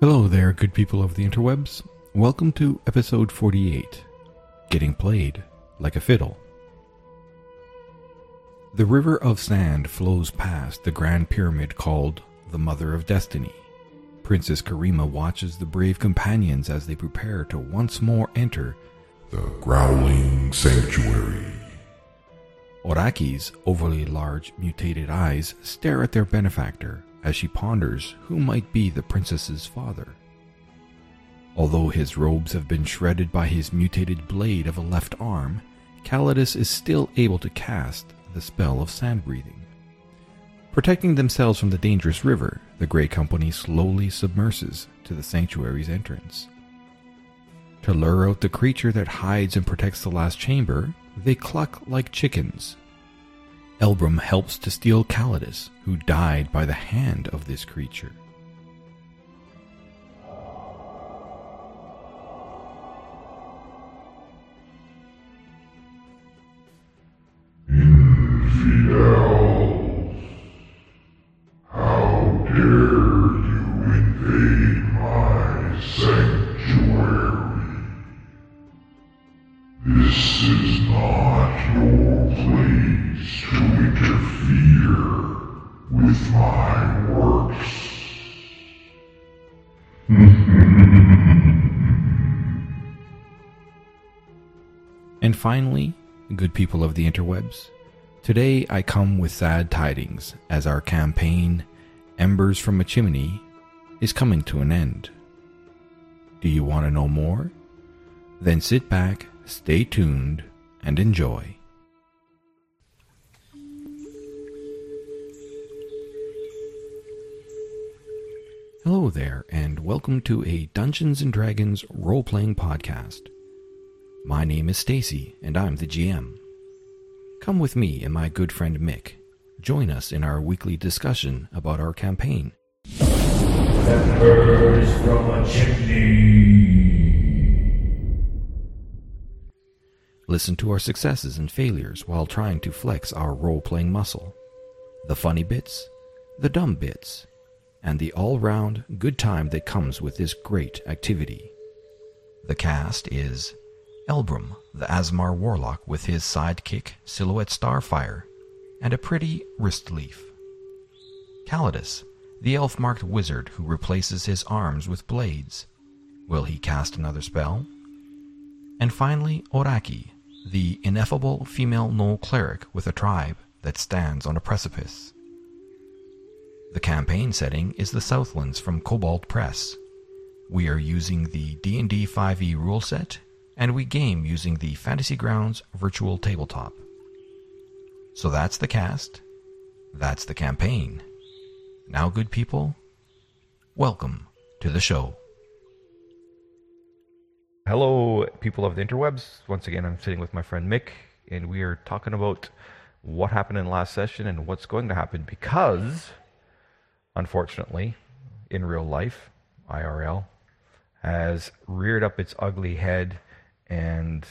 Hello there, good people of the interwebs. Welcome to episode 48 Getting Played Like a Fiddle. The river of sand flows past the grand pyramid called the Mother of Destiny. Princess Karima watches the brave companions as they prepare to once more enter The Growling Sanctuary. Oraki's overly large, mutated eyes stare at their benefactor as she ponders who might be the princess's father. Although his robes have been shredded by his mutated blade of a left arm, Calidus is still able to cast the spell of sand breathing. Protecting themselves from the dangerous river, the Grey Company slowly submerses to the sanctuary's entrance. To lure out the creature that hides and protects the last chamber, they cluck like chickens. Elbrum helps to steal Calidus, who died by the hand of this creature. Infidels, how dare you invade my sanctuary? This is not your place with my works. And finally, good people of the interwebs, today I come with sad tidings as our campaign, Embers from a Chimney, is coming to an end. Do you want to know more? Then sit back, stay tuned, and enjoy. Hello there, and welcome to a Dungeons and Dragons role playing podcast. My name is Stacy, and I'm the GM. Come with me and my good friend Mick. Join us in our weekly discussion about our campaign. From a chimney. Listen to our successes and failures while trying to flex our role playing muscle. The funny bits, the dumb bits, and the all round good time that comes with this great activity. The cast is Elbrum, the Asmar warlock with his sidekick Silhouette Starfire, and a pretty wrist leaf. Calidus, the elf marked wizard who replaces his arms with blades. Will he cast another spell? And finally, Oraki, the ineffable female gnoll cleric with a tribe that stands on a precipice. The campaign setting is the Southlands from Kobold Press. We are using the D&D 5e rule set, and we game using the Fantasy Grounds virtual tabletop. So that's the cast. That's the campaign. Now, good people, welcome to the show. Hello, people of the interwebs. Once again, I'm sitting with my friend Mick, and we are talking about what happened in the last session and what's going to happen because, unfortunately, in real life, IRL has reared up its ugly head, and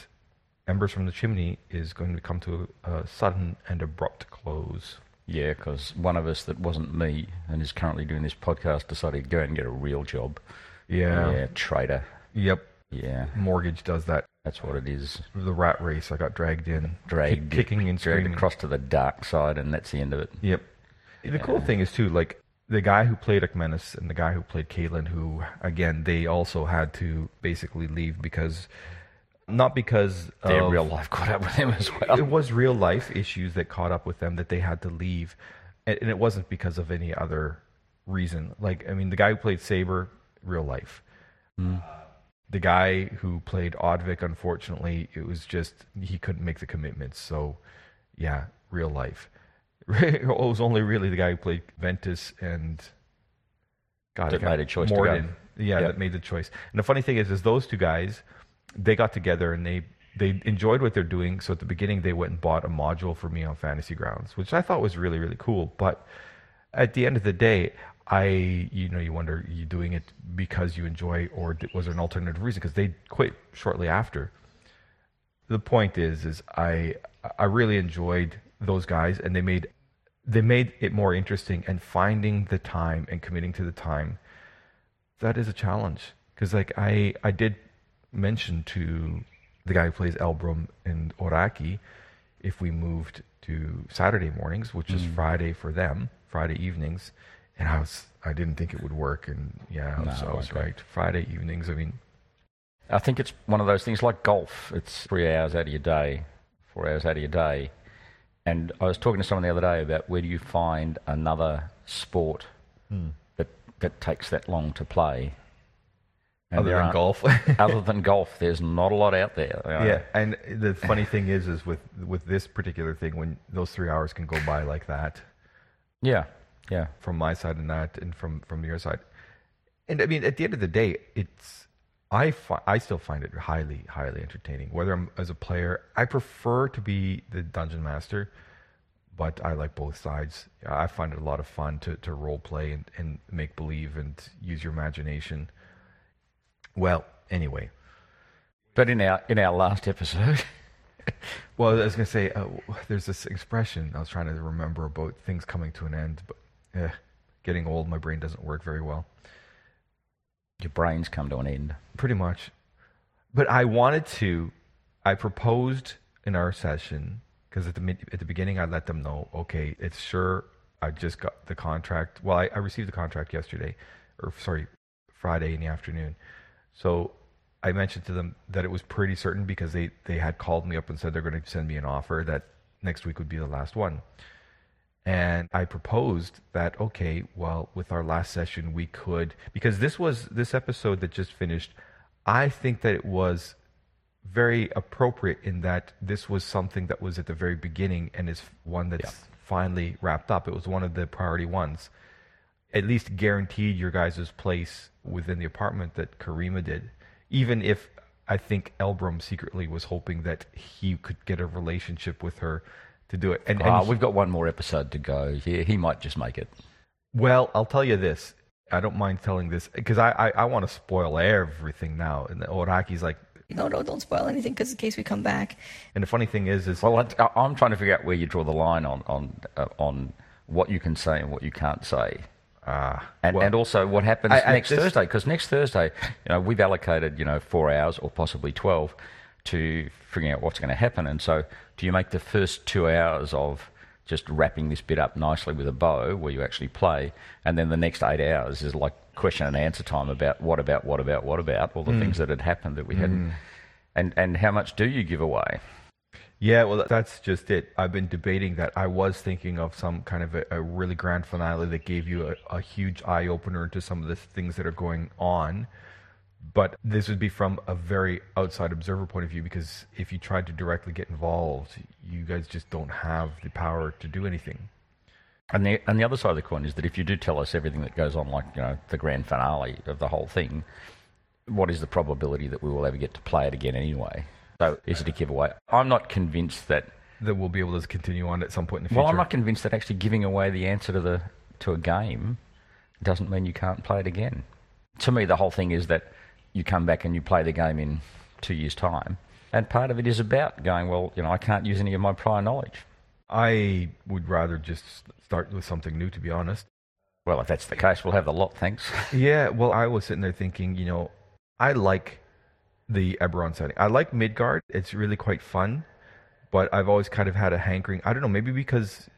Embers from the Chimney is going to come to a, sudden and abrupt close. Yeah, because one of us that wasn't me and is currently doing this podcast decided to go and get a real job. Yeah. Yeah, traitor. Yep. Yeah, Mortgage does that. that's what it is. The rat race. I got dragged in, Dragged, kick- kicking and dragged screaming. across to the dark side, and that's the end of it. Yep. The cool thing is too, like the guy who played Akmenis and the guy who played Caitlin, who again they also had to basically leave because, not because Their of- real life caught up with him as well. It was real life issues that caught up with them that they had to leave, and, and it wasn't because of any other reason. Like I mean, the guy who played Saber, real life. Hmm. Uh, the guy who played Oddvik, unfortunately, it was just he couldn't make the commitments. So, yeah, real life. it was only really the guy who played Ventus and God, That made a choice. Morden. Yeah, Yep. that made the choice. And the funny thing is, is those two guys, they got together and they they enjoyed what they're doing. So at the beginning, they went and bought a module for me on Fantasy Grounds, which I thought was really really cool. But at the end of the day, I you know you wonder are you doing it because you enjoy or was there an alternative reason? Because they quit shortly after. The point is, is I I really enjoyed those guys, and they made they made it more interesting. And finding the time and committing to the time that is a challenge because like I I did mention to the guy who plays Elbrum and Oraki if we moved to Saturday mornings, which is mm. Friday for them, Friday evenings, and I was I didn't think it would work, and yeah, I was, No, I was okay. right. Friday evenings, I mean, I think it's one of those things like golf. It's three hours out of your day, four hours out of your day. And I was talking to someone the other day about where do you find another sport hmm. that that takes that long to play. And other than golf. other than golf, there's not a lot out there. you know. yeah, and the funny thing is, is with with this particular thing, when those three hours can go by like that, yeah, yeah. from my side and that, and from from your side, and I mean, at the end of the day, it's I fi- I still find it highly highly entertaining. Whether I'm as a player, I prefer to be the dungeon master, but I like both sides. I find it a lot of fun to to role play and and make believe and use your imagination. Well, anyway, But in our in our last episode, Well, I was going to say, uh, there's this expression I was trying to remember about things coming to an end, but eh, getting old, my brain doesn't work very well. Your brains come to an end. Pretty much. But I wanted to, I proposed in our session, because at the, at the beginning I let them know, okay, it's sure I just got the contract. Well, I, I received the contract yesterday, or sorry, Friday in the afternoon. So I mentioned to them that it was pretty certain because they, they had called me up and said they're going to send me an offer that next week would be the last one. And I proposed that, okay, well, with our last session, we could, because this was this episode that just finished, I think that it was very appropriate in that this was something that was at the very beginning and is one that's finally wrapped up. It was one of the priority ones. At least guaranteed your guys' place within the apartment that Karima did. Even if I think Elbrum secretly was hoping that he could get a relationship with her to do it. And, and we've got one more episode to go. He, he might just make it. well, I'll tell you this. I don't mind telling this because I, I, I want to spoil everything now. And the Oraki's like, No, no, don't spoil anything because in case we come back. and the funny thing is, is Well, I, I'm trying to figure out where you draw the line on on uh, on what you can say and what you can't say. ah, And, well, and also what happens I- I next just- Thursday, because next Thursday, you know, we've allocated, you know, four hours or possibly 12 to figuring out what's going to happen. And so do you make the first two hours of just wrapping this bit up nicely with a bow where you actually play, and then the next eight hours is like question and answer time about what about, what about, what about, all the Hmm. things that had happened that we hadn't. And, and how much do you give away? Yeah, well, that's just it. I've been debating that. I was thinking of some kind of a, a really grand finale that gave you a, a huge eye opener to some of the things that are going on. But this would be from a very outside observer point of view because if you tried to directly get involved, you guys just don't have the power to do anything. And the and the other side of the coin is that if you do tell us everything that goes on, like you know the grand finale of the whole thing, what is the probability that we will ever get to play it again anyway? So is it a giveaway? I'm not convinced that. That we'll be able to continue on at some point in the future. Well, I'm not convinced that actually giving away the answer to the to a game doesn't mean you can't play it again. To me, the whole thing is that you come back and you play the game in two years' time, and part of it is about going. Well, you know, I can't use any of my prior knowledge. I would rather just start with something new, to be honest. Well, if that's the case, we'll have the lot. Thanks. Yeah, well, I was sitting there thinking, you know, I like the Eberron setting. I like Midgard. It's really quite fun, but I've always kind of had a hankering. I don't know, maybe because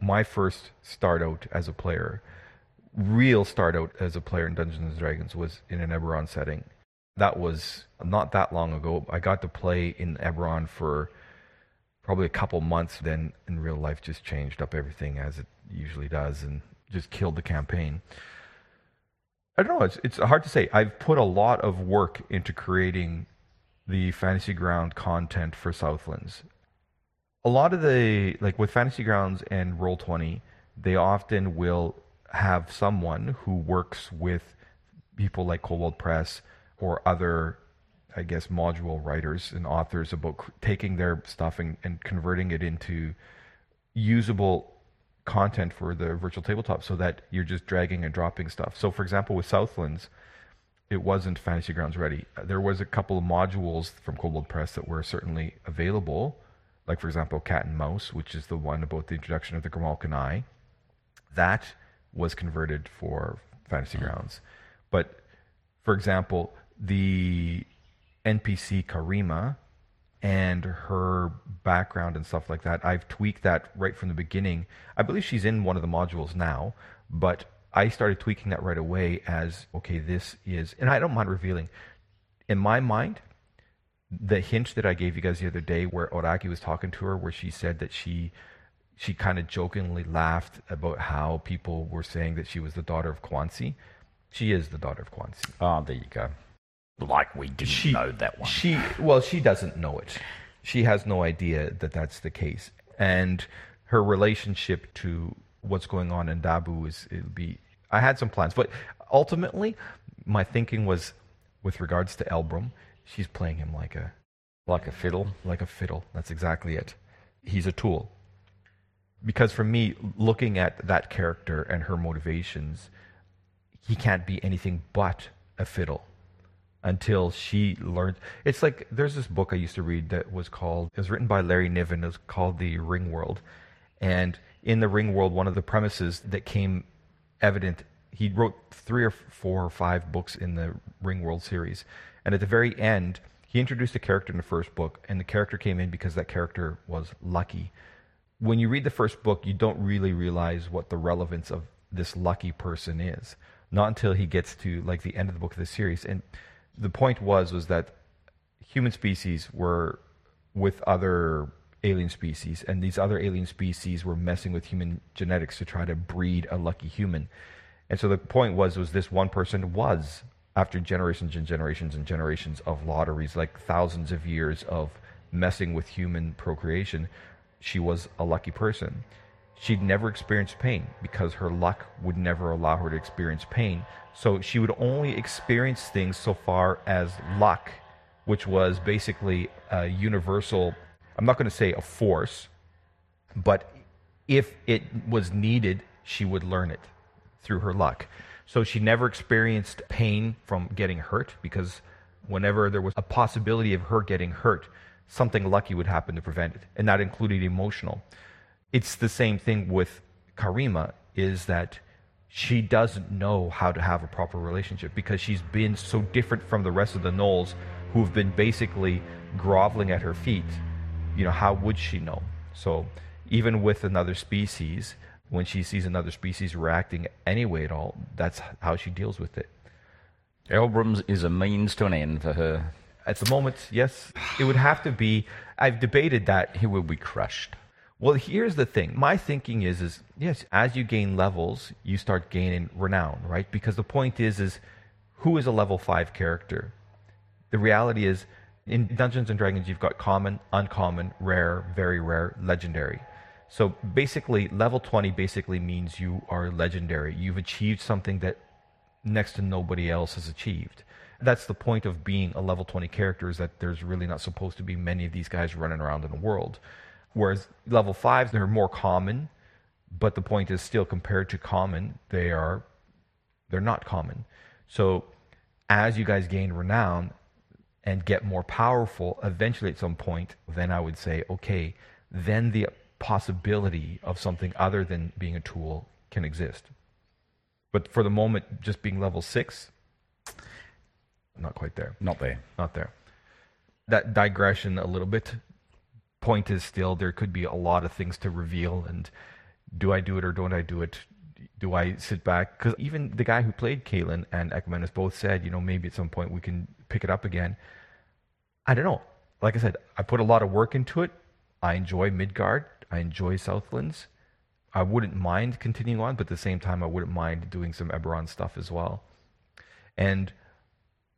my first start out as a player, real start out as a player in Dungeons and Dragons was in an Eberron setting. That was not that long ago. I got to play in Eberron for probably a couple months. Then in real life, just changed up everything as it usually does, and just killed the campaign. I don't know. It's it's hard to say. I've put a lot of work into creating the Fantasy Ground content for Southlands. A lot of the like with Fantasy Grounds and Roll Twenty, they often will have someone who works with people like Kobold Press or other, I guess, module writers and authors about cr- taking their stuff and, and converting it into usable content for the virtual tabletop so that you're just dragging and dropping stuff. So, for example, with Southlands, it wasn't Fantasy Grounds ready. There was a couple of modules from Kobold Press that were certainly available, like, for example, Cat and Mouse, which is the one about the introduction of the Grimalkin Eye. That was converted for Fantasy hmm. Grounds. But for example, the NPC Karima and her background and stuff like that, I've tweaked that right from the beginning. I believe she's in one of the modules now, but I started tweaking that right away as okay, this is, and I don't mind revealing. In my mind, the hint that I gave you guys the other day, where Oraki was talking to her, where she said that she she kind of jokingly laughed about how people were saying that she was the daughter of Kwanzi. She is the daughter of Kwanzi. Oh, ah, there you go. Like we didn't She know that one. She well, she doesn't know it. She has no idea that that's the case, and her relationship to what's going on in Dabu is it'll be. I had some plans, but ultimately, my thinking was, with regards to Elbrum, she's playing him like a like a fiddle. like a fiddle. That's exactly it. He's a tool. Because for me, looking at that character and her motivations, he can't be anything but a fiddle until she learns. It's like there's this book I used to read that was called, it was written by Larry Niven, it was called The Ringworld. And in The Ringworld, one of the premises that came evident, he wrote three or four or five books in the Ringworld series. And at the very end, he introduced a character in the first book, and the character came in because that character was lucky. When you read the first book, you don't really realize what the relevance of this lucky person is. Not until he gets to like the end of the book of the series. And the point was was that human species were with other alien species, and these other alien species were messing with human genetics to try to breed a lucky human. And so the point was was this one person was after generations and generations and generations of lotteries, like thousands of years of messing with human procreation, she was a lucky person. She'd never experienced pain because her luck would never allow her to experience pain. So she would only experience things so far as luck, which was basically a universal, I'm not going to say a force, but if it was needed, she would learn it through her luck. So she never experienced pain from getting hurt because whenever there was a possibility of her getting hurt, something lucky would happen to prevent it, and that included emotional. It's the same thing with Karima, is that she doesn't know how to have a proper relationship because she's been so different from the rest of the gnolls who've been basically groveling at her feet. You know, how would she know? So even with another species, when she sees another species reacting anyway at all, that's how she deals with it. Elbrums is a means to an end for her. At the moment, yes, it would have to be. I've debated that. He will be crushed. Well, here's the thing. My thinking is, is yes, as you gain levels, you start gaining renown, right? Because the point is, is who is a level five character? The reality is, in Dungeons and Dragons, you've got common, uncommon, rare, very rare, legendary. So basically, level 20 basically means you are legendary. You've achieved something that next to nobody else has achieved. That's the point of being a level 20 character is that there's really not supposed to be many of these guys running around in the world. Whereas level 5s, they're more common, but the point is still compared to common, they are they're not common. So as you guys gain renown and get more powerful, eventually at some point, then I would say, okay, then the possibility of something other than being a tool can exist. But for the moment, just being level six, not quite there. Not there. Not there. That digression a little bit. Point is still there could be a lot of things to reveal, and do I do it or don't I do it? Do I sit back? Because even the guy who played Kalen and Ekmenis both said, you know, maybe at some point we can pick it up again. I don't know. Like I said, I put a lot of work into it. I enjoy Midgard. I enjoy Southlands. I wouldn't mind continuing on, but at the same time, I wouldn't mind doing some Eberron stuff as well. And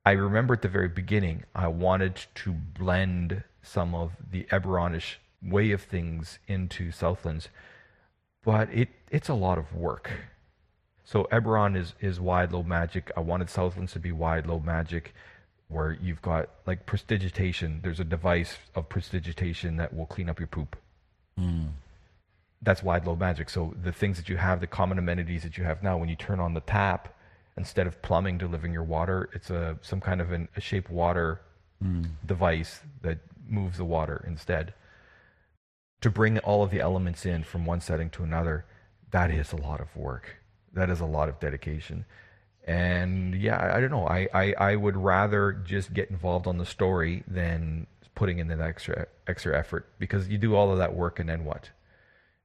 I remember at the very beginning, I wanted to blend some of the Eberronish way of things into Southlands, but it, it's a lot of work. So Eberron is, is wide low magic. I wanted Southlands to be wide low magic, where you've got like prestidigitation. There's a device of prestidigitation that will clean up your poop. Hmm. That's wide low magic. So the things that you have, the common amenities that you have now, when you turn on the tap, instead of plumbing delivering your water, it's a some kind of an, a shape water hmm. device that moves the water instead. To bring all of the elements in from one setting to another, that is a lot of work. That is a lot of dedication. And yeah, I, don't know. I, I, I would rather just get involved on the story than putting in that extra extra effort because you do all of that work and then what?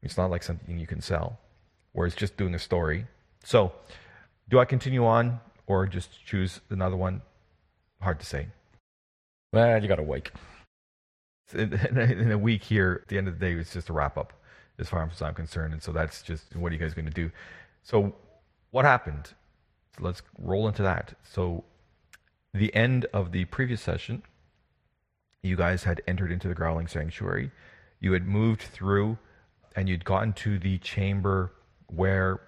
It's not like something you can sell. Whereas just doing a story. So, do I continue on or just choose another one? Hard to say. Well, you got a week. In, a week here, at the end of the day, it's just a wrap up as far as I'm concerned. And so that's just what are you guys going to do? So, what happened? So let's roll into that. So, the end of the previous session, you guys had entered into the Growling Sanctuary. You had moved through and you'd gotten to the chamber where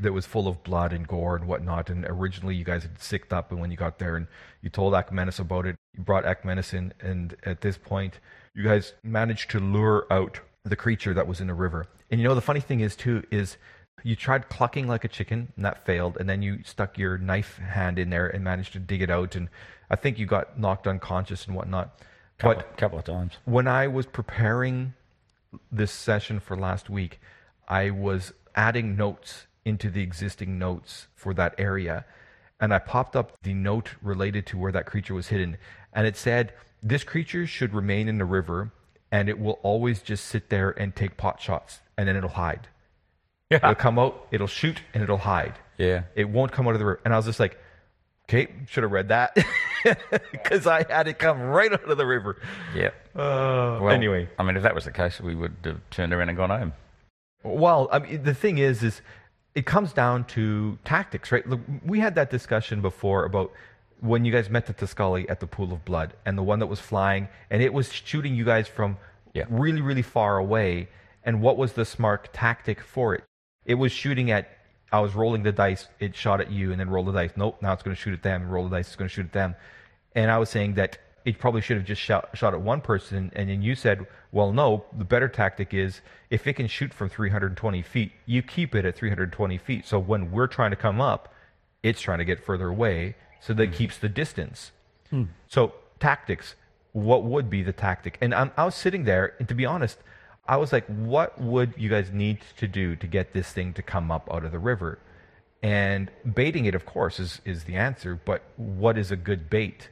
that was full of blood and gore and whatnot. And originally, you guys had sicked up, and when you got there, and you told Akmenis about it, you brought in, and at this point, you guys managed to lure out the creature that was in the river. And you know, the funny thing is too is you tried clucking like a chicken, and that failed, and then you stuck your knife hand in there and managed to dig it out, and I think you got knocked unconscious and whatnot. Couple, But couple of times. when I was preparing this session for last week, I was adding notes into the existing notes for that area. And I popped up the note related to where that creature was hidden. And it said, This creature should remain in the river and it will always just sit there and take pot shots and then it'll hide. Yeah. It'll come out, it'll shoot, and it'll hide. Yeah. It won't come out of the river. And I was just like, Okay, should have read that because I had it come right out of the river. Yeah. Uh, Well, anyway, I mean, if that was the case, we would have turned around and gone home. Well, I mean, the thing is, is it comes down to tactics, right? Look, we had that discussion before about when you guys met the Tuscali at the pool of blood, and the one that was flying, and it was shooting you guys from Yeah. really, really far away. And what was the smart tactic for it? It was shooting at. I was rolling the dice. It shot at you, and then roll the dice. Nope. Now it's going to shoot at them. Roll the dice. It's going to shoot at them. And I was saying that it probably should have just shot, shot at one person. And then you said, well, no, the better tactic is if it can shoot from 320 feet, you keep it at 320 feet. So when we're trying to come up, it's trying to get further away so that keeps the distance. Hmm. So tactics, what would be the tactic? And I'm, I was sitting there, and to be honest, I was like, what would you guys need to do to get this thing to come up out of the river? And baiting it, of course, is, is the answer, but what is a good bait?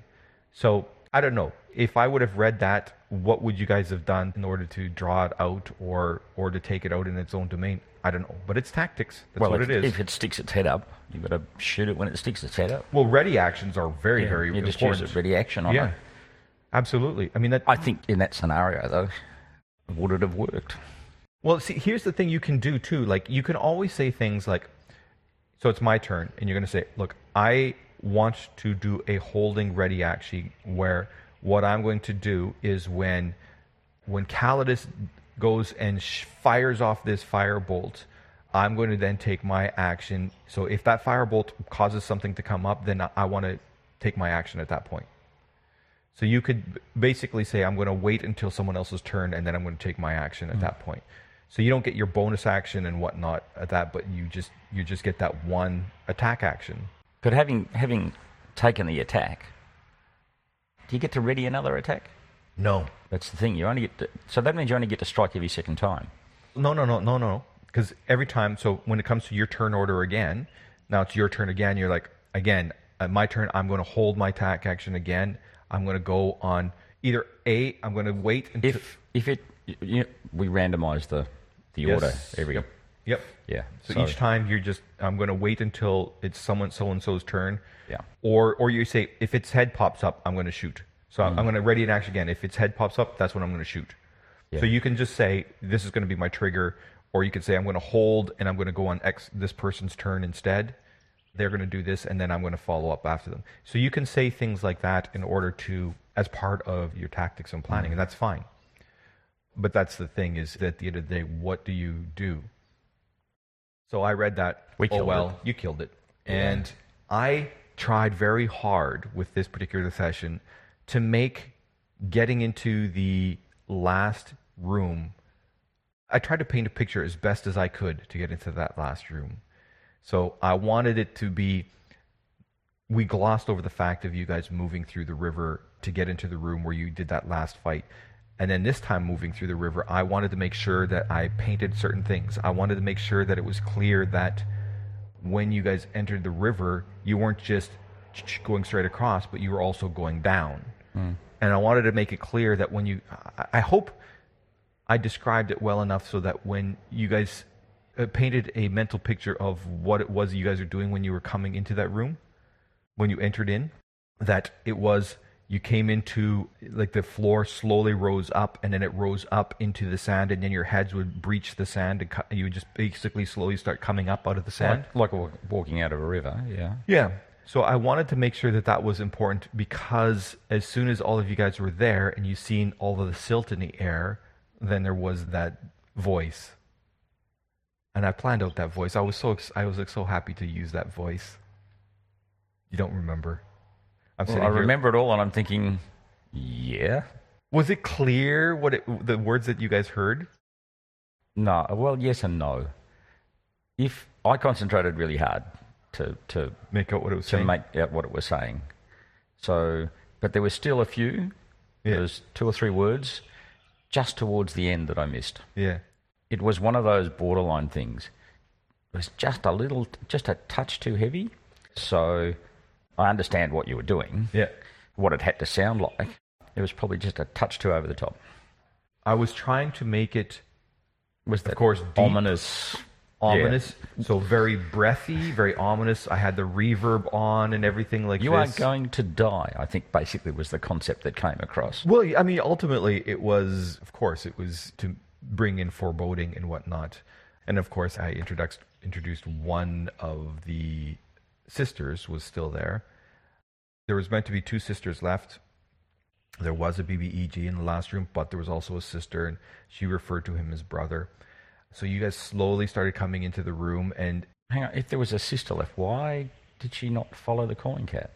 So I don't know. If I would have read that, what would you guys have done in order to draw it out or or to take it out in its own domain? I don't know. But it's tactics. That's well, what if, it is. if it sticks its head up, you've got to shoot it when it sticks its head up. well, ready actions are very, very you just important. use it ready action on yeah. it. Absolutely. I mean that I think in that scenario, though, would it have worked? Well, see, here's the thing you can do too. Like, you can always say things like, so it's my turn, and you're going to say, look, I want to do a holding ready action where what I'm going to do is when when Calidus goes and sh- fires off this firebolt, I'm going to then take my action. So if that firebolt causes something to come up, then I, I want to take my action at that point. So you could basically say, I'm going to wait until someone else's turn, and then I'm going to take my action at mm. that point. So you don't get your bonus action and whatnot at that, but you just you just get that one attack action. But having having taken the attack, do you get to ready another attack? No, That's the thing. You only get to, so that means you only get to strike every second time. no, no, no, no, no. Because every time, so when it comes to your turn order again, now it's your turn again. You're like, again, at my turn, I'm going to hold my attack action again. I'm going to go on either A, I'm going to wait until. If if it you, we randomise the the Yes. order every Yep. Yep. yeah. So, each time you're just I'm going to wait until it's someone so and so's turn. Yeah. Or or you say if its head pops up, I'm going to shoot. So I'm hmm. going to ready an action again. If its head pops up, that's when I'm going to shoot. Yeah. So you can just say this is going to be my trigger, or you can say I'm going to hold and I'm going to go on X this person's turn instead. They're going to do this, and then I'm going to follow up after them. So you can say things like that in order to, as part of your tactics and planning, and that's fine. But that's the thing is that at the end of the day, what do you do? So I read that. We oh well, it. you killed it. And I tried very hard with this particular session to make getting into the last room. I tried to paint a picture as best as I could to get into that last room. So I wanted it to be. We glossed over the fact of you guys moving through the river to get into the room where you did that last fight. And then this time moving through the river, I wanted to make sure that I painted certain things. I wanted to make sure that it was clear that when you guys entered the river, you weren't just going straight across, but you were also going down. And I wanted to make it clear that when you, I- I hope I described it well enough so that when you guys uh, painted a mental picture of what it was you guys were doing when you were coming into that room, when you entered in, that it was you came into like the floor slowly rose up and then it rose up into the sand and then your heads would breach the sand and you would just basically slowly start coming up out of the sand. Like, like walking out of a river, yeah. Yeah. So I wanted to make sure that that was important because as soon as all of you guys were there and you seen all of the silt in the air, then there was that voice. And I planned out that voice. I was so I was like, so happy to use that voice. You don't remember? I'm Well, I here- remember it all, and I'm thinking, yeah. Was it clear what it, the words that you guys heard? No, well, yes and no. If I concentrated really hard to to Make out what it was to saying. make out what it was saying, so but there was still a few. Yeah. There was two or three words just towards the end that I missed. yeah. It was one of those borderline things. It was just a little, just a touch too heavy. So I understand what you were doing, Yeah. what it had to sound like. It was probably just a touch too over the top. I was trying to make it Was of course, deep. ominous? ominous, so very breathy, very ominous. I had the reverb on and everything like You this. aren't going to die. I think basically was the concept that came across. Well, I mean, ultimately, it was, of course, it was to bring in foreboding and whatnot. And of course, I introduced introduced one of the sisters was still there. There was meant to be two sisters left. There was a BBEG in the last room, but there was also a sister, and she referred to him as brother. So you guys slowly started coming into the room, and Hang on, if there was a sister left, why did she not follow the calling cat?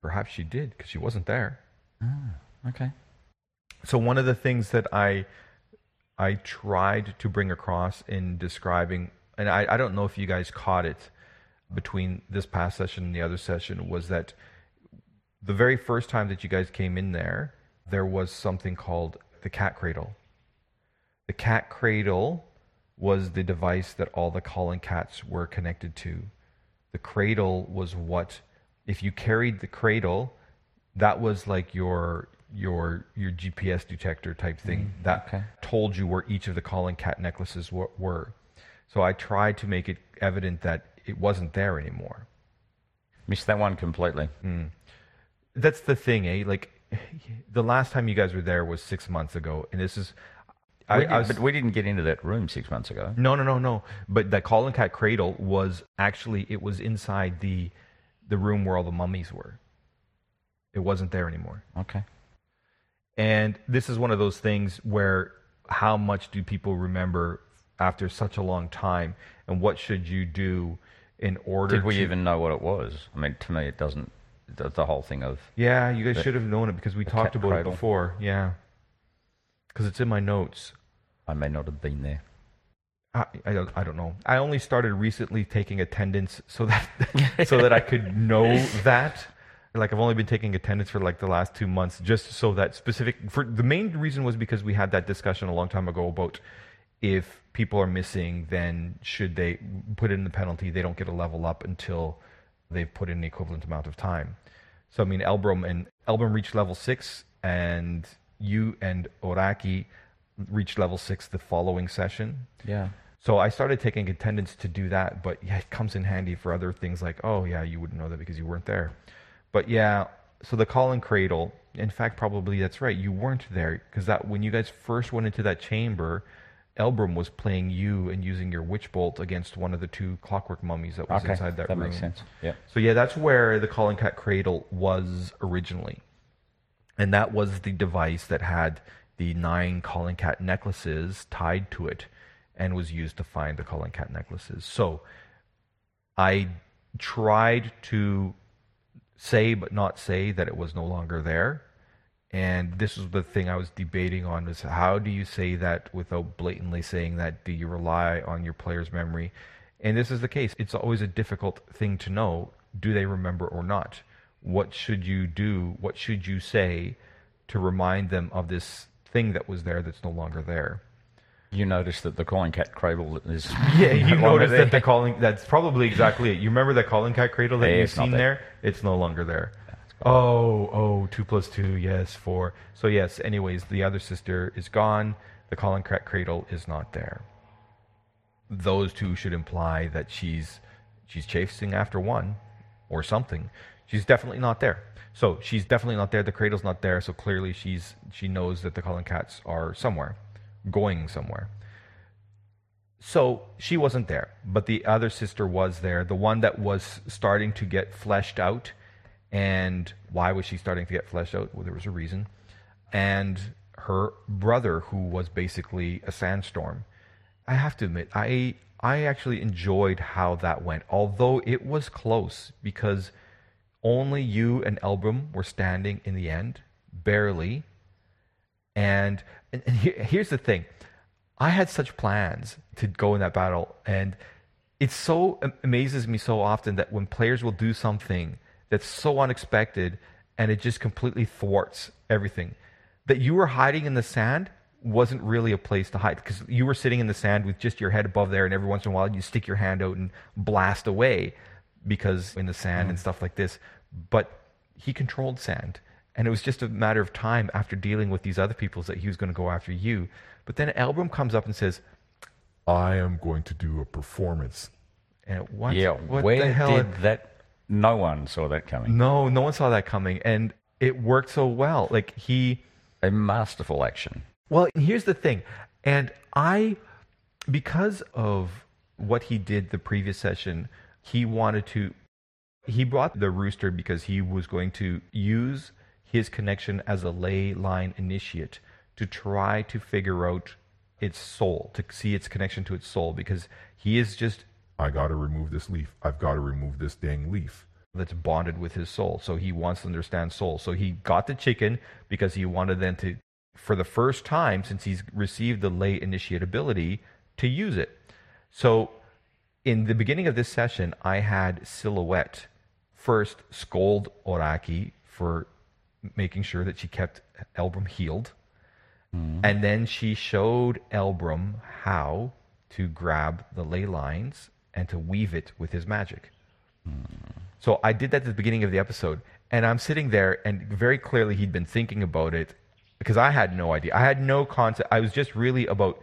perhaps she did because she wasn't there. Ah, Okay. so one of the things that I I tried to bring across in describing, and I, I don't know if you guys caught it between this past session and the other session, was that the very first time that you guys came in there, there was something called the cat cradle. The cat cradle was the device that all the calling cats were connected to. The cradle was what, if you carried the cradle, that was like your your your GPS detector type thing mm, that okay. told you where each of the calling cat necklaces were. So I tried to make it evident that it wasn't there anymore. Missed that one completely. That's the thing, eh? Like the last time you guys were there was six months ago, and this is. I, We did- I was, but we didn't get into that room six months ago. no, no, no, no. But that calling cat cradle was actually it was inside the the room where all the mummies were. It wasn't there anymore. Okay. And this is one of those things where how much do people remember after such a long time? And what should you do in order Did we to. even know what it was? I mean, to me, it doesn't. The, the whole thing of Yeah, you guys the- should have known it because we talked about cradle. it before. Yeah. Because it's in my notes. I may not have been there. I, I, I don't know. I only started recently taking attendance so that so that I could know that. Like I've only been taking attendance for like the last two months, just so that specific. For the main reason was because we had that discussion a long time ago about if people are missing, then should they put in the penalty? They don't get a level up until they've put in the equivalent amount of time. So I mean, Elbrum and Elbrum reached level six, and you and Oraki reached level six the following session. Yeah. So I started taking attendance to do that, but yeah, it comes in handy for other things like, oh yeah, you wouldn't know that because you weren't there. But yeah, so the call and cradle, in fact, probably that's right. You weren't there because that when you guys first went into that chamber, Elbrum was playing you and using your witch bolt against one of the two clockwork mummies that was Okay. inside that, that room. makes sense. Yeah. So yeah, that's where the calling cat cradle was originally. And that was the device that had the nine calling cat necklaces tied to it and was used to find the calling cat necklaces. So I tried to say but not say that it was no longer there. And this is the thing I was debating on is how do you say that without blatantly saying that? Do you rely on your player's memory? And this is the case. It's always a difficult thing to know. Do they remember or not? What should you do? What should you say to remind them of this thing that was there that's no longer there? You notice that the calling cat cradle is Yeah, you no notice that the calling. That's probably exactly it. You remember that calling cat cradle that Yeah, you've seen there? It's no longer there. Oh, oh, two plus two, yes, four. So yes. Anyways, the other sister is gone. The calling cat cradle is not there. Those two should imply that she's she's chasing after one, or something. She's definitely not there. So she's definitely not there. The cradle's not there. So clearly she's she knows that the calling cats are somewhere, going somewhere. So she wasn't there, but the other sister was there, the one that was starting to get fleshed out. And why was she starting to get fleshed out? Well, there was a reason. And her brother, who was basically a sandstorm. I have to admit, I I actually enjoyed how that went, although it was close because only you and Elbrum were standing in the end, barely. And, and, and here, here's the thing I had such plans to go in that battle, and it so amazes me so often that when players will do something that's so unexpected and it just completely thwarts everything, that you were hiding in the sand wasn't really a place to hide because you were sitting in the sand with just your head above there, and every once in a while you stick your hand out and blast away because in the sand and mm. stuff like this. But he controlled sand. And it was just a matter of time after dealing with these other peoples that he was going to go after you. But then Elbrum comes up and says, I am going to do a performance. and what, Yeah, what the hell? did that? No one saw that coming. no, no one saw that coming. And it worked so well. Like he, A masterful action. Well, here's the thing. And I, because of what he did the previous session, he wanted to, he brought the rooster because he was going to use his connection as a ley line initiate to try to figure out its soul, to see its connection to its soul, because he is just I got to remove this leaf. I've got to remove this dang leaf. that's bonded with his soul. So he wants to understand soul. So he got the chicken because he wanted then to, for the first time since he's received the ley initiate ability, to use it. So in the beginning of this session, I had Silhouette first scold Oraki for making sure that she kept Elbrum healed. Mm-hmm. And then she showed Elbrum how to grab the ley lines and to weave it with his magic. So I did that at the beginning of the episode, and I'm sitting there, and very clearly he'd been thinking about it because I had no idea. I had no concept. I was just really about,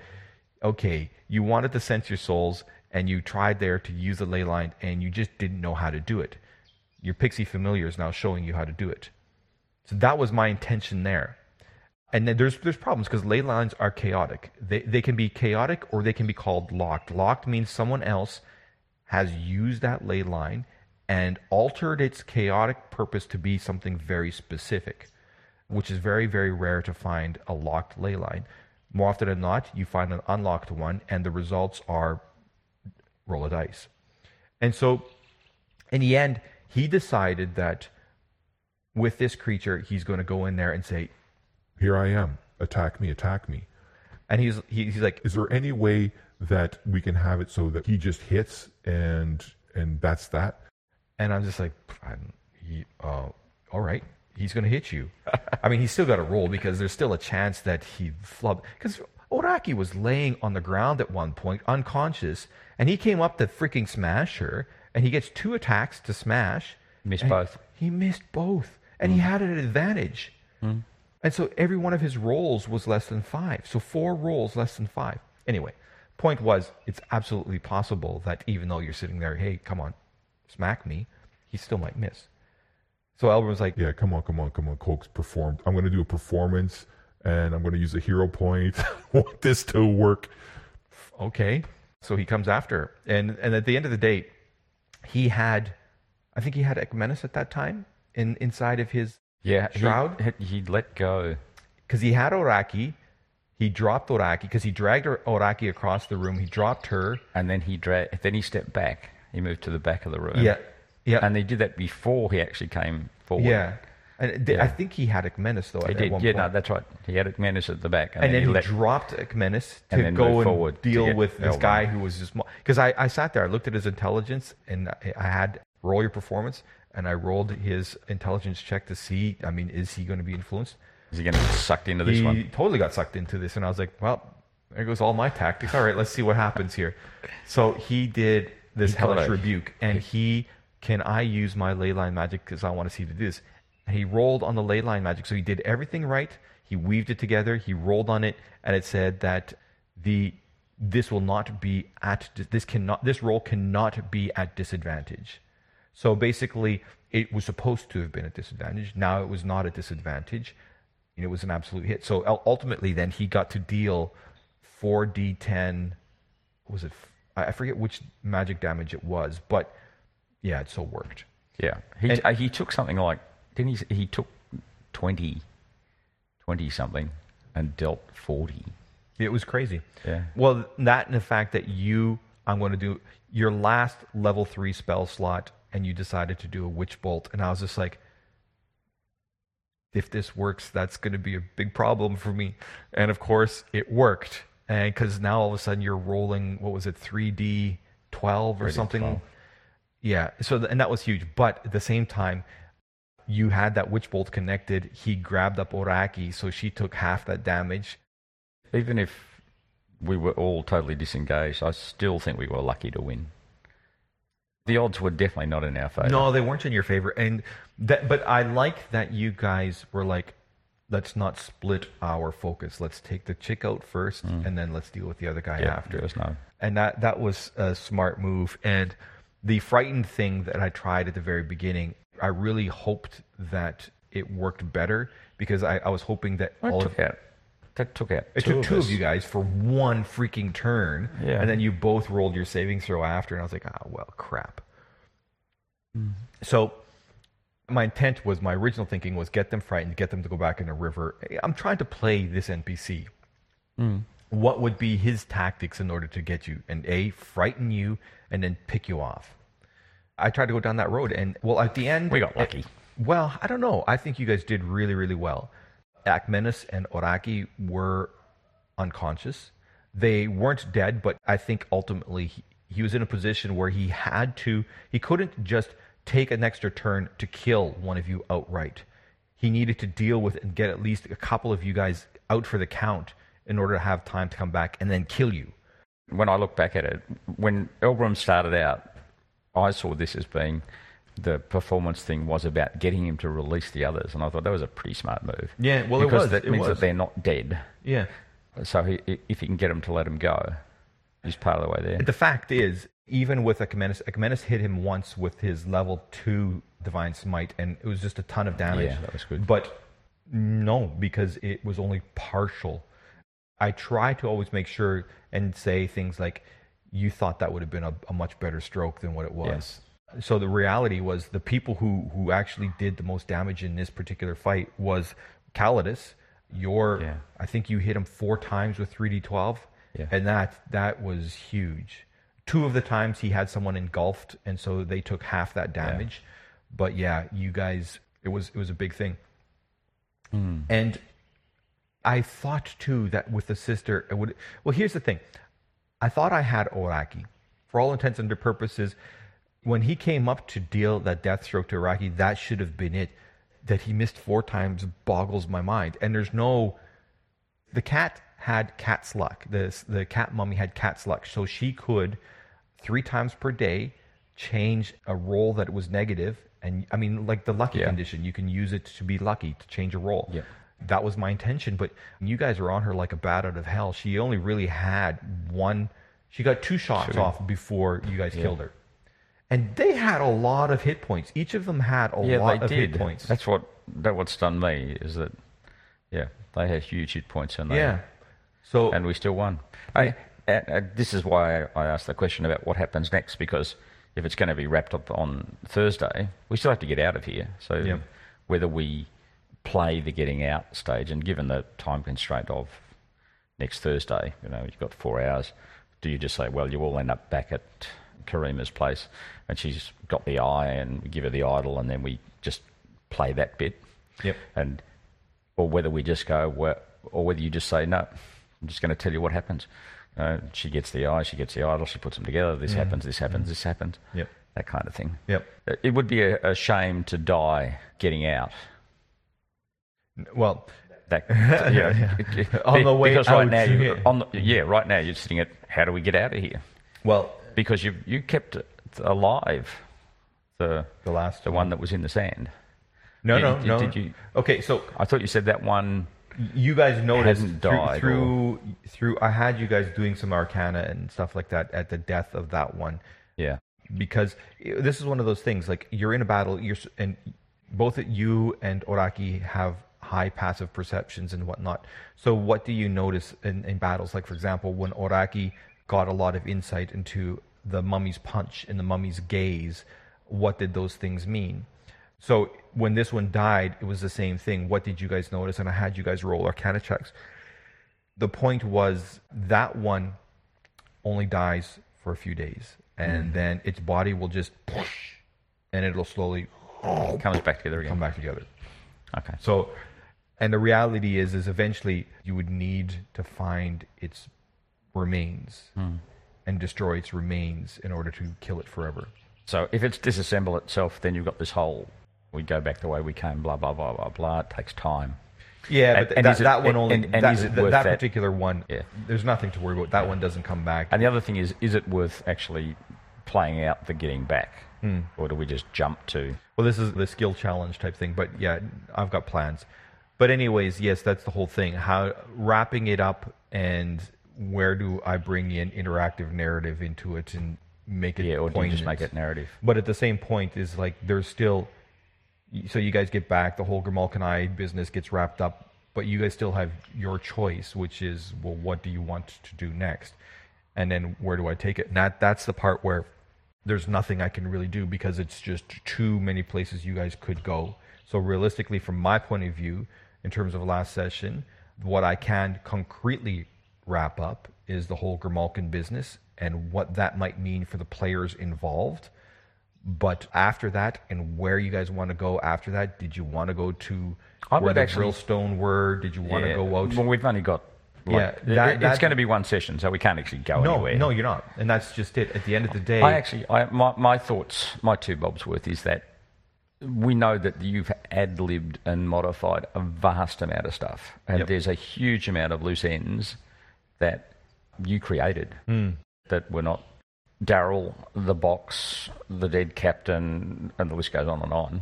okay, you wanted to sense your souls, and you tried there to use the ley line, and you just didn't know how to do it. Your pixie familiar is now showing you how to do it. So that was my intention there. And then there's there's problems because ley lines are chaotic. They they can be chaotic or they can be called locked. Locked means someone else has used that ley line and altered its chaotic purpose to be something very specific, which is very, very rare to find a locked ley line. More often than not, you find an unlocked one, and the results are roll a dice. And so, in the end, he decided that with this creature, he's going to go in there and say, Here I am. Attack me, attack me. and he's he, he's like, Is there any way that we can have it so that he just hits and and that's that? And I'm just like, I'm, he, uh, all right, he's going to hit you. I mean, he's still got to roll because there's still a chance that he flub. Because Oraki was laying on the ground at one point, unconscious, and he came up to freaking smash her, and he gets two attacks to smash. Missed both. He missed both, and he had an advantage. And so every one of his rolls was less than five. So four rolls less than five. Anyway, point was, it's absolutely possible that even though you're sitting there, hey, come on, smack me, he still might miss. So Elbrum was like, Yeah, come on, come on, come on, Cokes, performed. I'm going to do a performance and I'm going to use a hero point. I want this to work. okay. So he comes after. And, and at the end of the day, he had, I think he had Ecmenus at that time in, inside of his, Yeah, Shroud? He, he let go. because he had Oraki. He dropped Oraki because he dragged Oraki across the room. He dropped her. and then he dra- then he stepped back. He moved to the back of the room. Yeah. Yeah. and they did that before he actually came forward. Yeah. And th- I think he had Ecmenus though. he at, did. at Yeah, point. no, that's right. He had Menace at the back, and, and then he he let. dropped and to then go and forward deal with this guy who was just because I, I sat there, I looked at his intelligence, and I, I had roll your performance, and I rolled his intelligence check to see. I mean, is he going to be influenced? Is he going to get sucked into this he one? He totally got sucked into this, and I was like, well, there goes all my tactics. All right, let's see what happens here. So he did this He hellish rebuke, and he can I use my ley line magic because I want to see to do this. And he rolled on the ley line magic, so he did everything right. He weaved it together. He rolled on it, and it said that the this will not be at this cannot this roll cannot be at disadvantage. So basically, it was supposed to have been a disadvantage. Now it was not a disadvantage. And it was an absolute hit. So ultimately, then he got to deal 4d10. Was it? I forget which magic damage it was, but yeah, it still worked. Yeah, he And- uh, he took something like didn't he? He took 20, 20 something, and dealt forty. It was crazy. Yeah. Well, that and the fact that you, I'm going to do your last level three spell slot, and you decided to do a witch bolt, and I was just like, if this works, that's going to be a big problem for me. And of course, it worked, and because now all of a sudden you're rolling, what was it, three D twelve or 3D12. something? Yeah. So and that was huge, but at the same time. You had that witch bolt connected. He grabbed up Oraki, so she took half that damage. Even if we were all totally disengaged, I still think we were lucky to win. The odds were definitely not in our favour. No, they weren't in your favor, and that. But I like that you guys were like, let's not split our focus. Let's take the chick out first, and then let's deal with the other guy Mm. yeah, after. And that that was a smart move. And the frightened thing that I tried at the very beginning, I really hoped that it worked better because I, I was hoping that Well, all it of took out. That took out. it two took two us. of you guys for one freaking turn, Yeah. and then you both rolled your saving throw after, and I was like, ah, well, crap. Hmm. So, my intent was, my original thinking was get them frightened, get them to go back in the river. I'm trying to play this NPC. Hmm. What would be his tactics in order to get you and a frighten you and then pick you off? I tried to go down that road, and well, at the end, We got lucky. well, I don't know. I think you guys did really, really well. Akmenis and Oraki were unconscious. They weren't dead, but I think ultimately he, he was in a position where he had to, he couldn't just take an extra turn to kill one of you outright. He needed to deal with and get at least a couple of you guys out for the count in order to have time to come back and then kill you. when I look back at it, when Elbrum started out, I saw this as being the performance thing was about getting him to release the others, and I thought that was a pretty smart move. Yeah, well, it because was, that it means was. that they're not dead. Yeah. So he, if he can get them to let him go, he's part of the way there. The fact is, even with Ecmenis, Ecmenis hit him once with his level two divine smite, and it was just a ton of damage. Yeah, that was good. But no, because it was only partial. I try to always make sure and say things like, "You thought that would have been a, a much better stroke than what it was." So the reality was, the people who who actually did the most damage in this particular fight was Calidus. Your, Yeah. I think you hit him four times with three d twelve, and that that was huge. Two of the times he had someone engulfed, and so they took half that damage. But yeah, you guys, it was it was a big thing. Hmm. And I thought too that with the sister, it would. Well, here's the thing. I thought I had Oraki. For all intents and purposes, when he came up to deal that death stroke to Oraki, that should have been it. That he missed four times boggles my mind. And there's no. The cat had cat's luck. The, the cat mummy had cat's luck. So she could, three times per day, change a role that was. And I mean, like the lucky Yeah. condition, you can use it to be lucky to change a role. Yeah. That was my intention. But you guys were on her like a bat out of hell. She only really had one. She got two shots off before you guys killed her. And they had a lot of hit points. Each of them had a yeah, lot of did. hit points. That's what that what stunned me is that, yeah, they had huge hit points and they yeah. So and we still won. I, Uh, this is why I asked the question about what happens next because if it's going to be wrapped up on Thursday, we still have to get out of here. So Yeah. whether we play the getting out stage, and given the time constraint of next Thursday, you know, you've got four hours, do you just say, well, you all end up back at Karima's place and she's got the eye and we give her the idol and then we just play that bit? Yep. And or whether we just go, well, or whether you just say, no, I'm just going to tell you what happens. Uh, she gets the eye, she gets the idol, she puts them together. This happens, this happens, this happens. Yep. That kind of thing. Yep. It would be a, a shame to die getting out. Well, that yeah, On the way because right out, now you yeah. on the, yeah right now you're sitting at how do we get out of here Well, because you you kept it alive the the last the one that was in the sand. No, Did- no, did- no. did you- Okay, so I thought you said that one. You guys noticed through, died through through I had you guys doing some arcana and stuff like that at the death of that one Yeah, because eh, this is one of those things like you're in a battle you're and both you and Oraki have high passive perceptions and whatnot. So what do you notice in, in battles? Like for example, when Oraki got a lot of insight into the mummy's punch and the mummy's gaze, what did those things mean? So when this one died, it was the same thing. What did you guys notice? And I had you guys roll Arcana checks. The point was that one only dies for a few days, and hmm. then its body will just push, and it'll slowly comes back together again. come back together. Okay. So, and the reality is, is eventually you would need to find its remains hmm. and destroy its remains in order to kill it forever. So if it's disassemble itself, then you've got this whole. We go back the way we came. Blah blah blah blah blah. It takes time. Yeah, And- but and that, it- that one only and- that, that, that particular one. Yeah. there's nothing to worry about. That one doesn't come back. And the other thing is, is it worth actually playing out the getting back, Hmm. or do we just jump to? Well, this is the skill challenge type thing, but yeah, I've got plans. But anyways, yes, that's the whole thing. How wrapping it up and where do I bring in interactive narrative into it and make it Yeah, or do you just make it narrative? But at the same point is like there's still so you guys get back, the whole Grimalkin Eye business gets wrapped up, but you guys still have your choice, which is well, what do you want to do next? And then where do I take it? And that that's the part where there's nothing I can really do because it's just too many places you guys could go. So realistically, from my point of view, in terms of last session, what I can concretely wrap up is the whole Grimalkin business and what that might mean for the players involved. But after that, and where you guys want to go after that, did you want to go to I where the actually- Vrilstone were? Did you want to go out? Well, we've only got. Like, Yeah, that- it's going to be one session, so we can't actually go no, anywhere. no, you're not, and that's just it. At the end of the day, I actually, I, my, my thoughts, my two bobs worth is that we know that you've ad libbed and modified a vast amount of stuff, and Yep. there's a huge amount of loose ends that you created Hmm. that were not Daryl, the box, the dead captain, and the list goes on and on.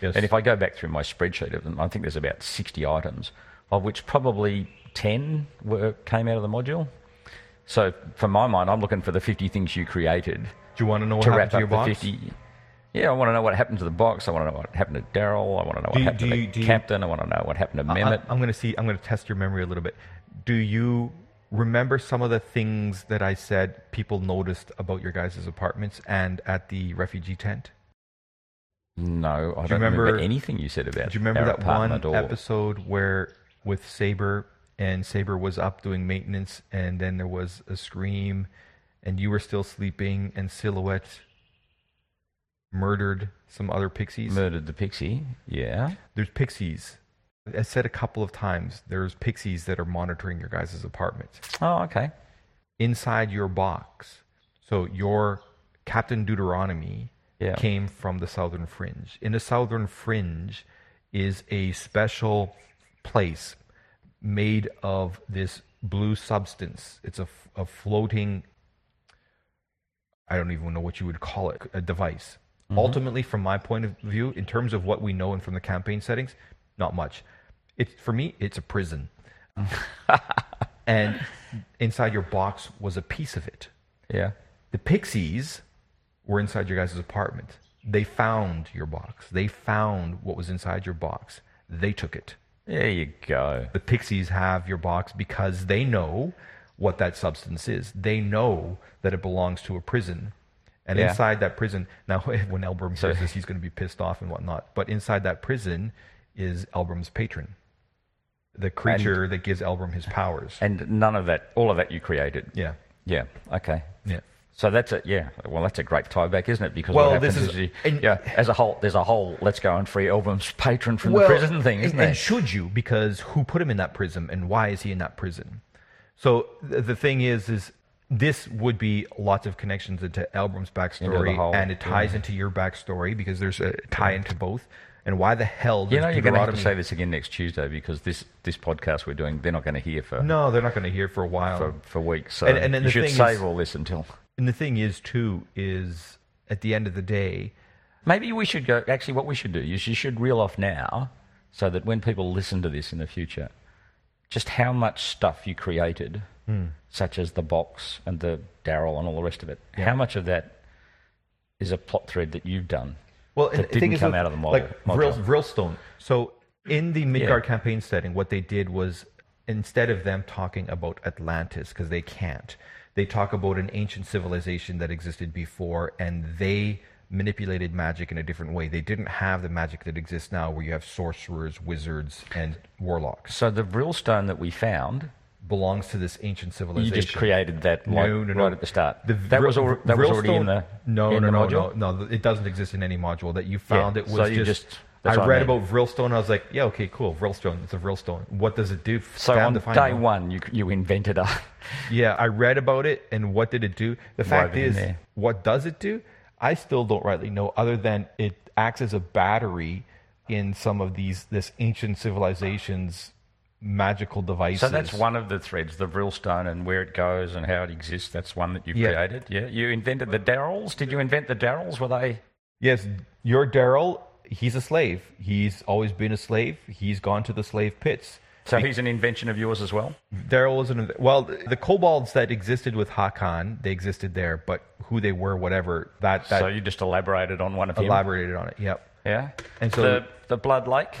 Yes. And if I go back through my spreadsheet of them, I think there's about 60 items, of which probably 10 were, came out of the module. So, for my mind, I'm looking for the 50 things you created do you want to know what to happened to your the box? 50. Yeah, I want to know what happened to the box. I want to know what happened to Daryl. I want to know what you- happened do to the do you- captain. I want to know what happened to I- Mehmet. I'm going to see. I'm going to test your memory a little bit. Do you remember some of the things that I said people noticed about your guys' apartments and at the refugee tent? no, I you don't remember, remember- anything you said about Do you remember that one or episode where with Saber and Saber was up doing maintenance and then there was a scream and you were still sleeping and Silhouette murdered some other pixies? murdered the pixie? Yeah. There's pixies. I said a couple of times there's pixies that are monitoring your guys' apartments. Oh, okay. Inside your box. So your Captain Deuteronomy Yeah. came from the southern fringe. In the southern fringe is a special place made of this blue substance. It's a floating, I don't even know what you would call it, a device. Mm-hmm. Ultimately, from my point of view, in terms of what we know and from the campaign settings, not much. It's for me, it's a prison. and inside your box was a piece of it. Yeah. The pixies were inside your guys' apartment. They found your box. They found what was inside your box. They took it. There you go. The pixies have your box because they know what that substance is. They know that it belongs to a prison. And Yeah. inside that prison, now when Elbrum hears this, he's going to be pissed off and whatnot. But inside that prison is Elbrum's patron, the creature that gives Elbrum his powers. And none of that, all of that you created. yeah, Yeah. Okay. yeah. So that's a yeah. Well, that's a great tie back, isn't it? Because Well, what this happens is- is, you, and- yeah, as a whole, there's a whole let's go and free Elbrum's patron from the prison thing, isn't and, there? and should you? Because who put him in that prison, and why is he in that prison? So th- the thing is, is this would be lots of connections into Elbrum's backstory, whole- and it ties into your backstory because there's a tie into both. And why the hell does You know, you're going to have to say this again next Tuesday because this, this podcast we're doing, they're not going to hear for, No, they're not going to hear for a while. for, for weeks. So And- and then you should thing is- save all this until. and the thing is, too, is at the end of the day, Maybe we should go. Actually, what we should do is you should reel off now so that when people listen to this in the future, just how much stuff you created, Hmm. such as the box and the Daryl and all the rest of it, how much of that is a plot thread that you've done? Well, that didn't come with, out of the model. Like module. Vrilstone. So in the Midgard Yeah. campaign setting, what they did was instead of them talking about Atlantis, because they can't, they talk about an ancient civilization that existed before, and they manipulated magic in a different way. They didn't have the magic that exists now, where you have sorcerers, wizards, and warlocks. So the Vrilstone that we found, Belongs to this ancient civilization. you just created that like, No, no, no. right at the start. The that was, al- that was already in Vrilstone- the no, in no, the no, no, no. It doesn't exist in any module. That you found Yeah, it was so you just. just- I what I read mean. about Vrilstone. I was like, yeah, okay, cool. Vrilstone. It's a Vrilstone. What does it do? So Damn on day one, you you invented a. Yeah, I read about it, and what did it do? The fact is, what does it do? I still don't rightly know, other than it acts as a battery in some of these this ancient civilizations magical devices. So that's one of the threads, the Vrilstone and where it goes and how it exists. That's one that you've Yeah. created. Yeah, you invented the Daryls. Did you invent the Daryls? Were they? Yes, your Daryl. He's a slave. He's always been a slave. He's gone to the slave pits. So he's an invention of yours as well. Daryl was an well. The kobolds that existed with Hakan, they existed there, but who they were, whatever, that that so you just elaborated on one of him. elaborated on it. Yep. Yeah. And so- the the Blood Lake.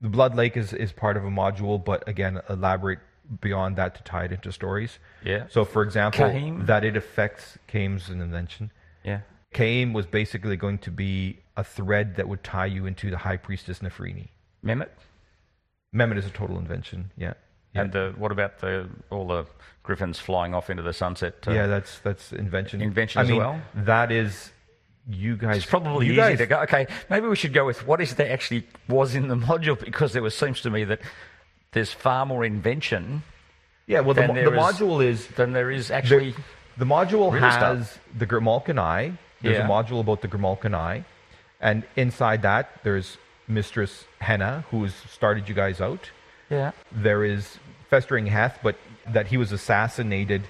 The Blood Lake is, is part of a module, but again, elaborate beyond that to tie it into stories. Yeah. So, for example, Caim. that it affects Kaim's an invention. Yeah. Kaim was basically going to be a thread that would tie you into the High Priestess Nefrini. Mehmet. Mehmet is a total invention. Yeah. Yeah. And the, what about the all the griffins flying off into the sunset? To, yeah, that's that's invention. Invention I as mean, well? That is you guys. It's probably you easy guys, to go. Okay, maybe we should go with what is there actually was in the module because there was seems to me that there's far more invention Yeah, well, the, the is- module is than there is actually. the module has stuff. the Grimalkin Eye. There's Yeah. a module about the Grimalkin Eye, and inside that there's Mistress Henna, who's started you guys out. yeah. There is Festering Heth, but that he was assassinated.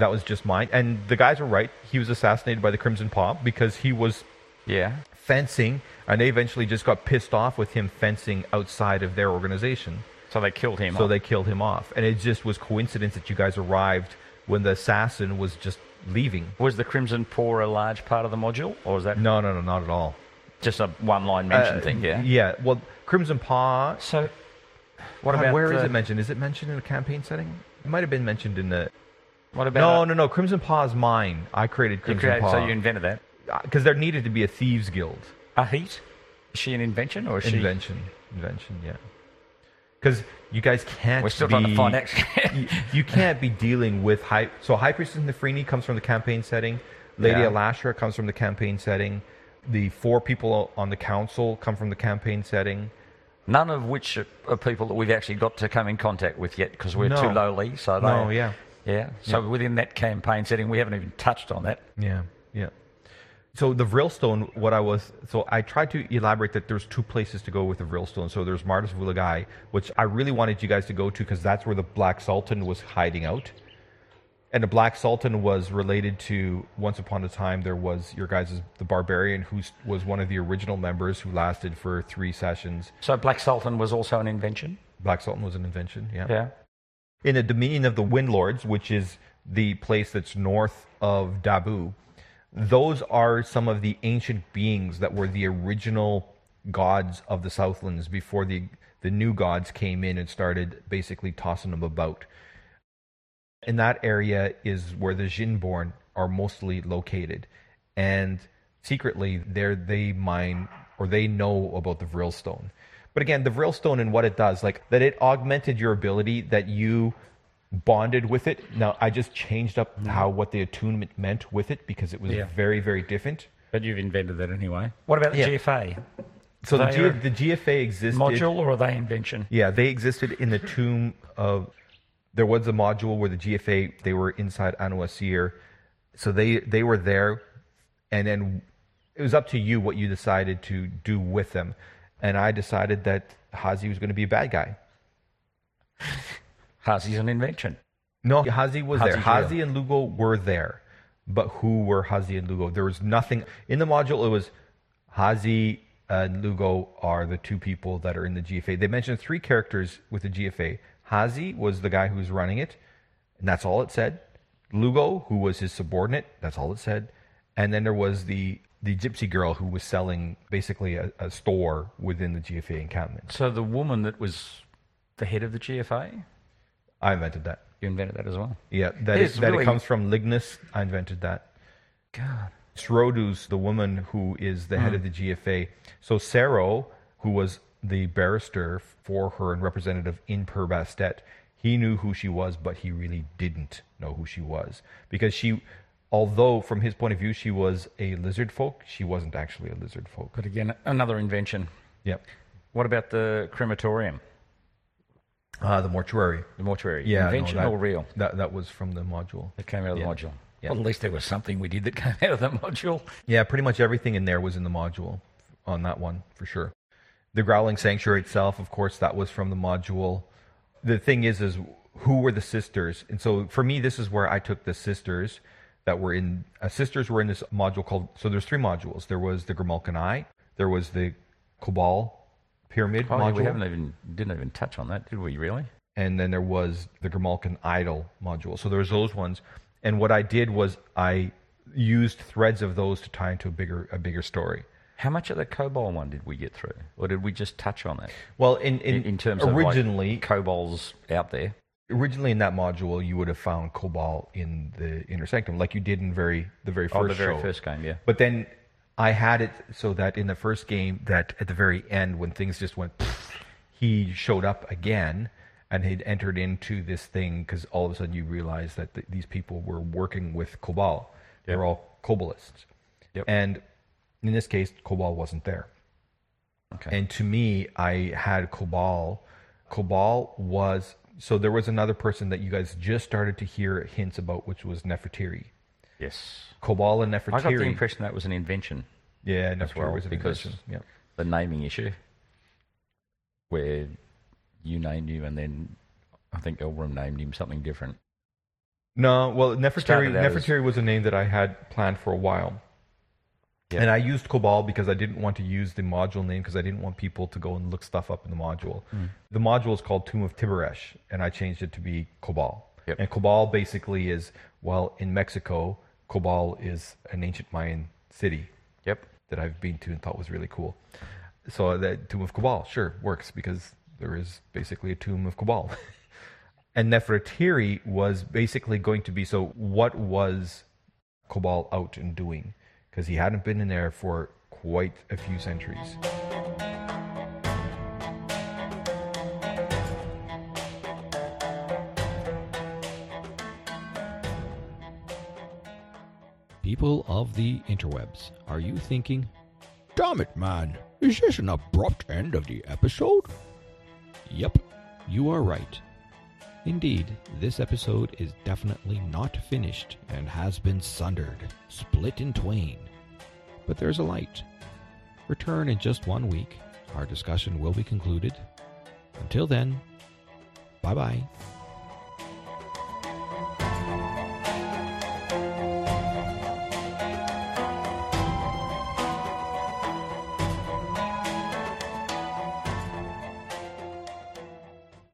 That was just mine. And the guys were right. He was assassinated by the Crimson Paw because he was Yeah. fencing, and they eventually just got pissed off with him fencing outside of their organization. So they killed him. So off. they killed him off. And it just was coincidence that you guys arrived when the assassin was just leaving. was the Crimson Paw a large part of the module, or was that No, no, no, not at all. just a one-line mention Uh, thing? Yeah. Yeah. Well, Crimson Paw. So, what God, about where is the, it mentioned? Is it mentioned in a campaign setting? It might have been mentioned in the. What about No, a- no, no. Crimson Paw is mine. I created Crimson created- Paw. so you invented that. Uh, because there needed to be a thieves guild. A heat? Is she an invention or is she? Invention. Invention, yeah. Because you guys can't. We're still be, trying to find out. you, you can't be dealing with high. So High Priestess Nefrini comes from the campaign setting. Lady Yeah. Alashra comes from the campaign setting. The four people on the council come from the campaign setting. None of which are, are people that we've actually got to come in contact with yet because we're No. too lowly. So they, No, yeah. Yeah. So within that campaign setting, we haven't even touched on that. Yeah, yeah. So the Vrilstone, what I was, so I tried to elaborate that there's two places to go with the Vrilstone. So there's Martis Vulagai, which I really wanted you guys to go to because that's where the Black Sultan was hiding out. And the Black Sultan was related to once upon a time there was your guys' the Barbarian who was one of the original members who lasted for three sessions. So Black Sultan was also an invention. Black Sultan was an invention, yeah. Yeah. In the dominion of the Windlords, which is the place that's north of Dabu, those are some of the ancient beings that were the original gods of the Southlands before the the new gods came in and started basically tossing them about. In that area is where the Jinborn are mostly located, and secretly there they mine or they know about the Vrilstone. But again, the Vrilstone and what it does, like that it augmented your ability that you bonded with it. Now I just changed up mm-hmm. how what the attunement meant with it because it was Yeah. very, very different. But you've invented that anyway. What about the Yeah. GFA? So the, They G- are- the GFA existed. Module or are they invention? Yeah, they existed in the tomb of. There was a module where the GFA they were inside Anuasir, so they they were there, and then it was up to you what you decided to do with them. And I decided that Hazi was going to be a bad guy. Hazi's an invention. No, Hazi was there. Hazi and Lugo were there. But who were Hazi and Lugo? There was nothing in the module. It was Hazi and Lugo are the two people that are in the GFA. They mentioned three characters with the GFA. Hazi was the guy who was running it, and that's all it said. Lugo, who was his subordinate, that's all it said. And then there was the the gypsy girl who was selling basically a, a store within the GFA encampment. So the woman that was the head of the GFA, I invented that. you invented that as well. Yeah, that, it, that really- it comes from Lignus. I invented that. God. Srodus, the woman who is the head hmm. of the GFA. So Sero, who was the barrister for her and representative in Per Bastet, he knew who she was, but he really didn't know who she was because she, although from his point of view she was a lizard folk, she wasn't actually a lizard folk. But again, another invention. Yep. What about the crematorium, Uh, the mortuary. the mortuary? Yeah, no, invention that- or real? That that was from the module. That came out of the Yeah. module. Yeah. Well, at least there was something we did that came out of the module. Yeah, pretty much everything in there was in the module on that one for sure. The Growling Sanctuary itself, of course, that was from the module. The thing is, is who were the sisters? And so for me, this is where I took the sisters that were in. Uh, sisters were in this module called. So there's three modules. There was the Grimalkin Eye. There was the Cobal Pyramid Oh, module, we haven't even didn't even touch on that, did we? Really? and then there was the Grimalkin Idol module. So there was those ones. And what I did was I used threads of those to tie into a bigger a bigger story. How much of the Cobal one did we get through, or did we just touch on that? Well, in in, In, in terms originally, of like Cobals out there, originally in that module, you would have found Cobalt in the inner sanctum, like you did in very the very first oh, the very show. first game, yeah. But then I had it so that in the first game, that at the very end, when things just went, he showed up again and he'd entered into this thing because all of a sudden you realize that th- these people were working with Cobalt. They're all Cobalists. Yep. And in this case, Cobalt wasn't there. Okay. And to me, I had Cobal. Cobal was so there was another person that you guys just started to hear hints about, which was Nefertiri. yes. Cobal and Nefertiri. I got the Nefertiri. impression that was an invention, yeah, Nefertiri well, was an because invention. Yeah. the naming issue, where you named him and then I think Elbrum named him something different. No, well, Nefertiri, out as- Nefertiri was a name that I had planned for a while. And I used Cobal because I didn't want to use the module name because I didn't want people to go and look stuff up in the module. Hmm. The module is called Tomb of Tiberesh, and I changed it to be Cobal. Yep. And Cobal basically is, well, in Mexico, Cobal is an ancient Mayan city Yep. that I've been to and thought was really cool. So that Tomb of Cabal, sure, works because there is basically a tomb of Cabal. and Nefertiri was basically going to be so what was Cabal out and doing? Because he hadn't been in there for quite a few centuries. People of the interwebs, are you thinking, Damn it, man, is this an abrupt end of the episode? Yep, you are right. Indeed, this episode is definitely not finished and has been sundered, split in twain. But there's a light. Return in just one week. Our discussion will be concluded. Until then, bye bye.